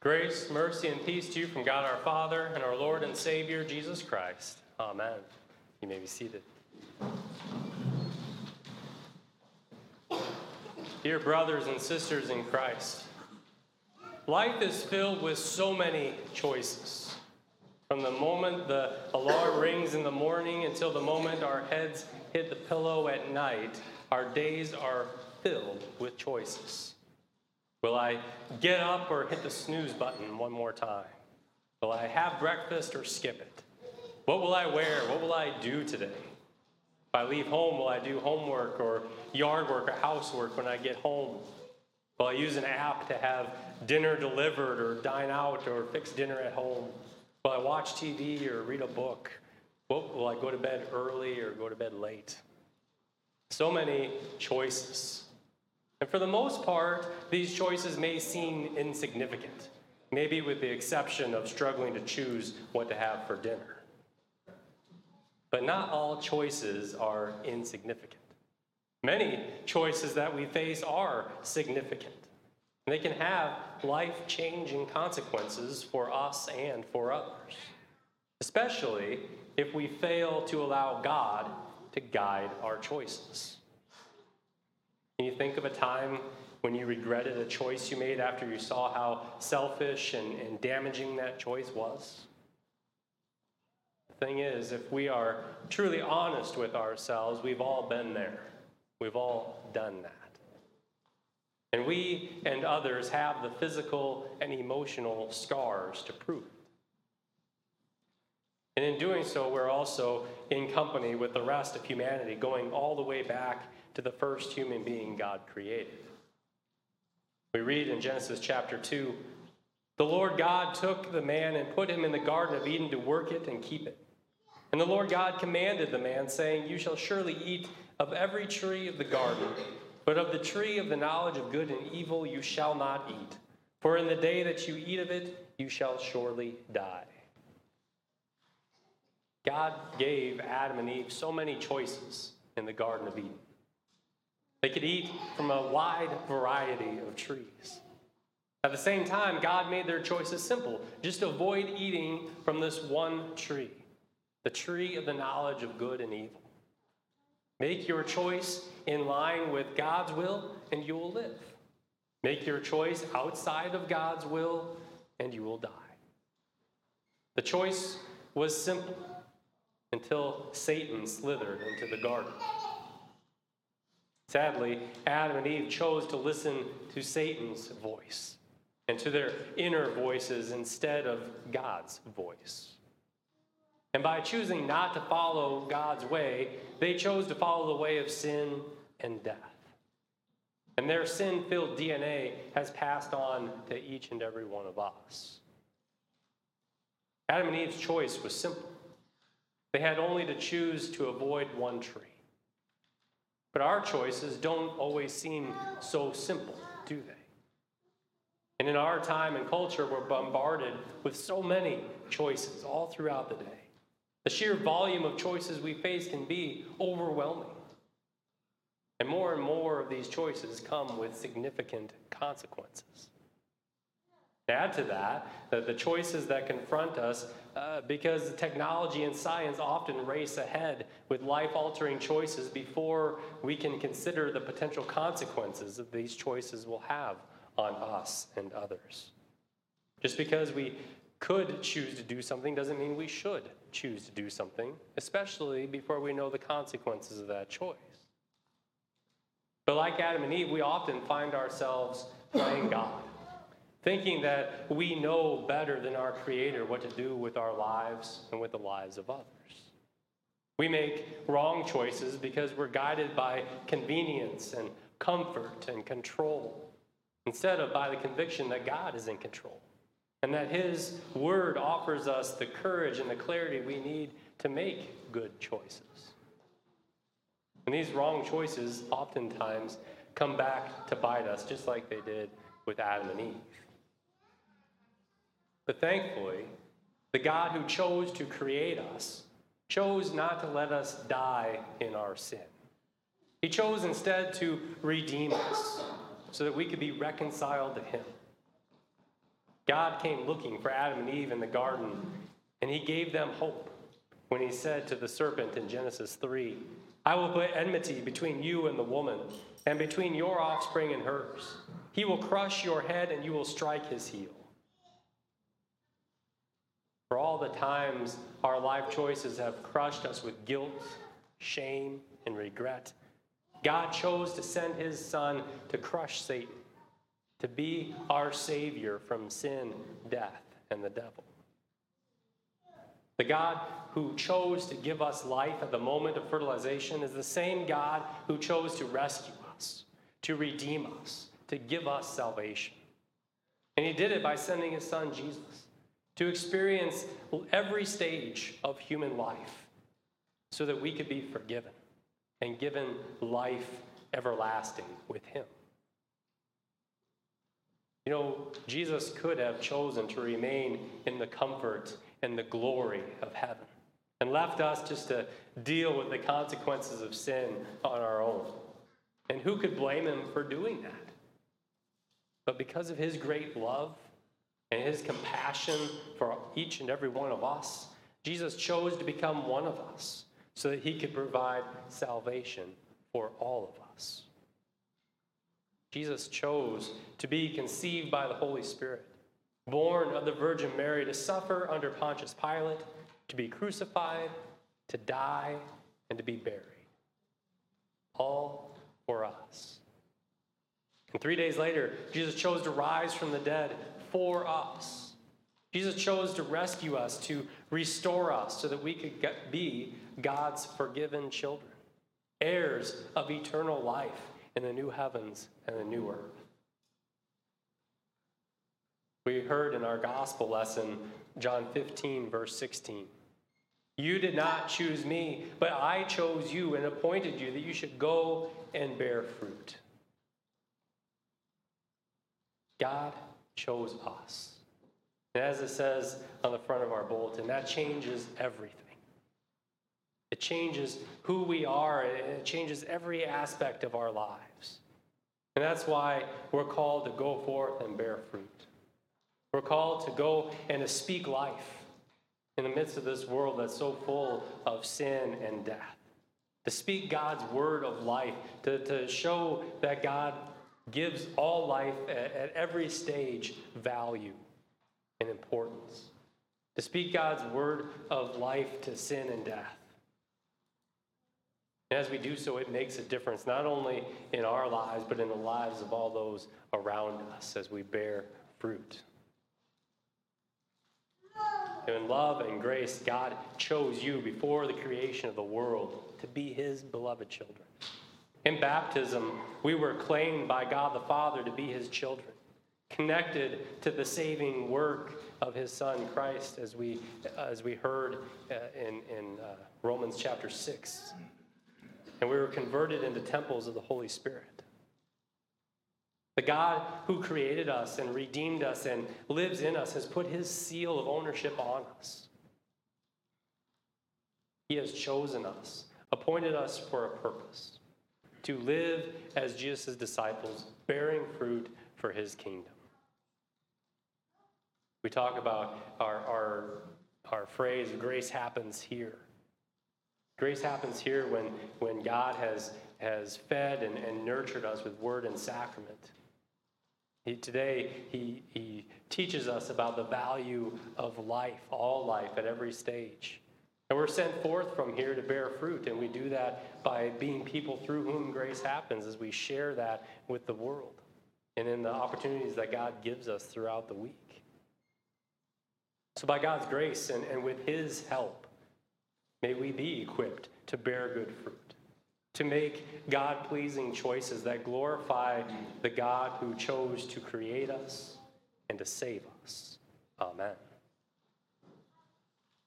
Grace, mercy, and peace to you from God our Father and our Lord and Savior, Jesus Christ. Amen. You may be seated. Dear brothers and sisters in Christ, life is filled with so many choices. From the moment the alarm rings in the morning until the moment our heads hit the pillow at night, our days are filled with choices. Will I get up or hit the snooze button one more time? Will I have breakfast or skip it? What will I wear? What will I do today? If I leave home, will I do homework or yard work or housework when I get home? Will I use an app to have dinner delivered or dine out or fix dinner at home? Will I watch TV or read a book? Will I go to bed early or go to bed late? So many choices. And for the most part, these choices may seem insignificant, maybe with the exception of struggling to choose what to have for dinner. But not all choices are insignificant. Many choices that we face are significant. They can have life changing consequences for us and for others, especially if we fail to allow God to guide our choices. Can you think of a time when you regretted a choice you made after you saw how selfish and, and damaging that choice was? The thing is, if we are truly honest with ourselves, we've all been there. We've all done that. And we and others have the physical and emotional scars to prove it. And in doing so, we're also in company with the rest of humanity, going all the way back to the first human being God created. We read in Genesis chapter 2 The Lord God took the man and put him in the Garden of Eden to work it and keep it. And the Lord God commanded the man, saying, You shall surely eat of every tree of the garden, but of the tree of the knowledge of good and evil you shall not eat. For in the day that you eat of it, you shall surely die. God gave Adam and Eve so many choices in the Garden of Eden. They could eat from a wide variety of trees. At the same time, God made their choices simple. Just avoid eating from this one tree, the tree of the knowledge of good and evil. Make your choice in line with God's will, and you will live. Make your choice outside of God's will, and you will die. The choice was simple until Satan slithered into the garden. Sadly, Adam and Eve chose to listen to Satan's voice and to their inner voices instead of God's voice. And by choosing not to follow God's way, they chose to follow the way of sin and death. And their sin filled DNA has passed on to each and every one of us. Adam and Eve's choice was simple. They had only to choose to avoid one tree. But our choices don't always seem so simple, do they? And in our time and culture, we're bombarded with so many choices all throughout the day. The sheer volume of choices we face can be overwhelming. And more and more of these choices come with significant consequences. Add to that, that the choices that confront us, uh, because technology and science often race ahead with life altering choices before we can consider the potential consequences that these choices will have on us and others. Just because we could choose to do something doesn't mean we should choose to do something, especially before we know the consequences of that choice. But like Adam and Eve, we often find ourselves playing God thinking that we know better than our Creator what to do with our lives and with the lives of others. We make wrong choices because we're guided by convenience and comfort and control instead of by the conviction that God is in control and that His Word offers us the courage and the clarity we need to make good choices. And these wrong choices oftentimes come back to bite us just like they did with Adam and Eve. But thankfully, the God who chose to create us chose not to let us die in our sin. He chose instead to redeem us so that we could be reconciled to Him. God came looking for Adam and Eve in the garden, and he gave them hope when he said to the serpent in Genesis 3 I will put enmity between you and the woman, and between your offspring and hers. He will crush your head, and you will strike his heel. For all the times our life choices have crushed us with guilt, shame, and regret, God chose to send his son to crush Satan, to be our Savior from sin, death, and the devil. The God who chose to give us life at the moment of fertilization is the same God who chose to rescue us, to redeem us, to give us salvation. And he did it by sending his son Jesus to experience every stage of human life so that we could be forgiven and given life everlasting with him. You know, Jesus could have chosen to remain in the comfort and the glory of heaven and left us just to deal with the consequences of sin on our own. And who could blame him for doing that? But because of his great love and his compassion for each and every one of us, Jesus chose to become one of us so that he could provide salvation for all of us. Jesus chose to be conceived by the Holy Spirit born of the Virgin Mary, to suffer under Pontius Pilate, to be crucified, to die, and to be buried. All for us. And three days later, Jesus chose to rise from the dead for us. Jesus chose to rescue us, to restore us, so that we could get, be God's forgiven children, heirs of eternal life in the new heavens and the new earth. We heard in our gospel lesson, John 15, verse 16. You did not choose me, but I chose you and appointed you that you should go and bear fruit. God chose us. And as it says on the front of our bulletin, that changes everything. It changes who we are, it changes every aspect of our lives. And that's why we're called to go forth and bear fruit. We're called to go and to speak life in the midst of this world that's so full of sin and death. To speak God's word of life, to, to show that God gives all life at, at every stage value and importance. To speak God's word of life to sin and death. And as we do so, it makes a difference not only in our lives, but in the lives of all those around us as we bear fruit. In love and grace, God chose you before the creation of the world to be his beloved children. In baptism, we were claimed by God the Father to be his children, connected to the saving work of his son Christ, as we, as we heard uh, in, in uh, Romans chapter 6. And we were converted into temples of the Holy Spirit. The God who created us and redeemed us and lives in us has put his seal of ownership on us. He has chosen us, appointed us for a purpose to live as Jesus' disciples, bearing fruit for his kingdom. We talk about our, our, our phrase, grace happens here. Grace happens here when, when God has, has fed and, and nurtured us with word and sacrament. He, today, he, he teaches us about the value of life, all life at every stage. And we're sent forth from here to bear fruit, and we do that by being people through whom grace happens as we share that with the world and in the opportunities that God gives us throughout the week. So, by God's grace and, and with His help, may we be equipped to bear good fruit to make God pleasing choices that glorify the God who chose to create us and to save us. Amen.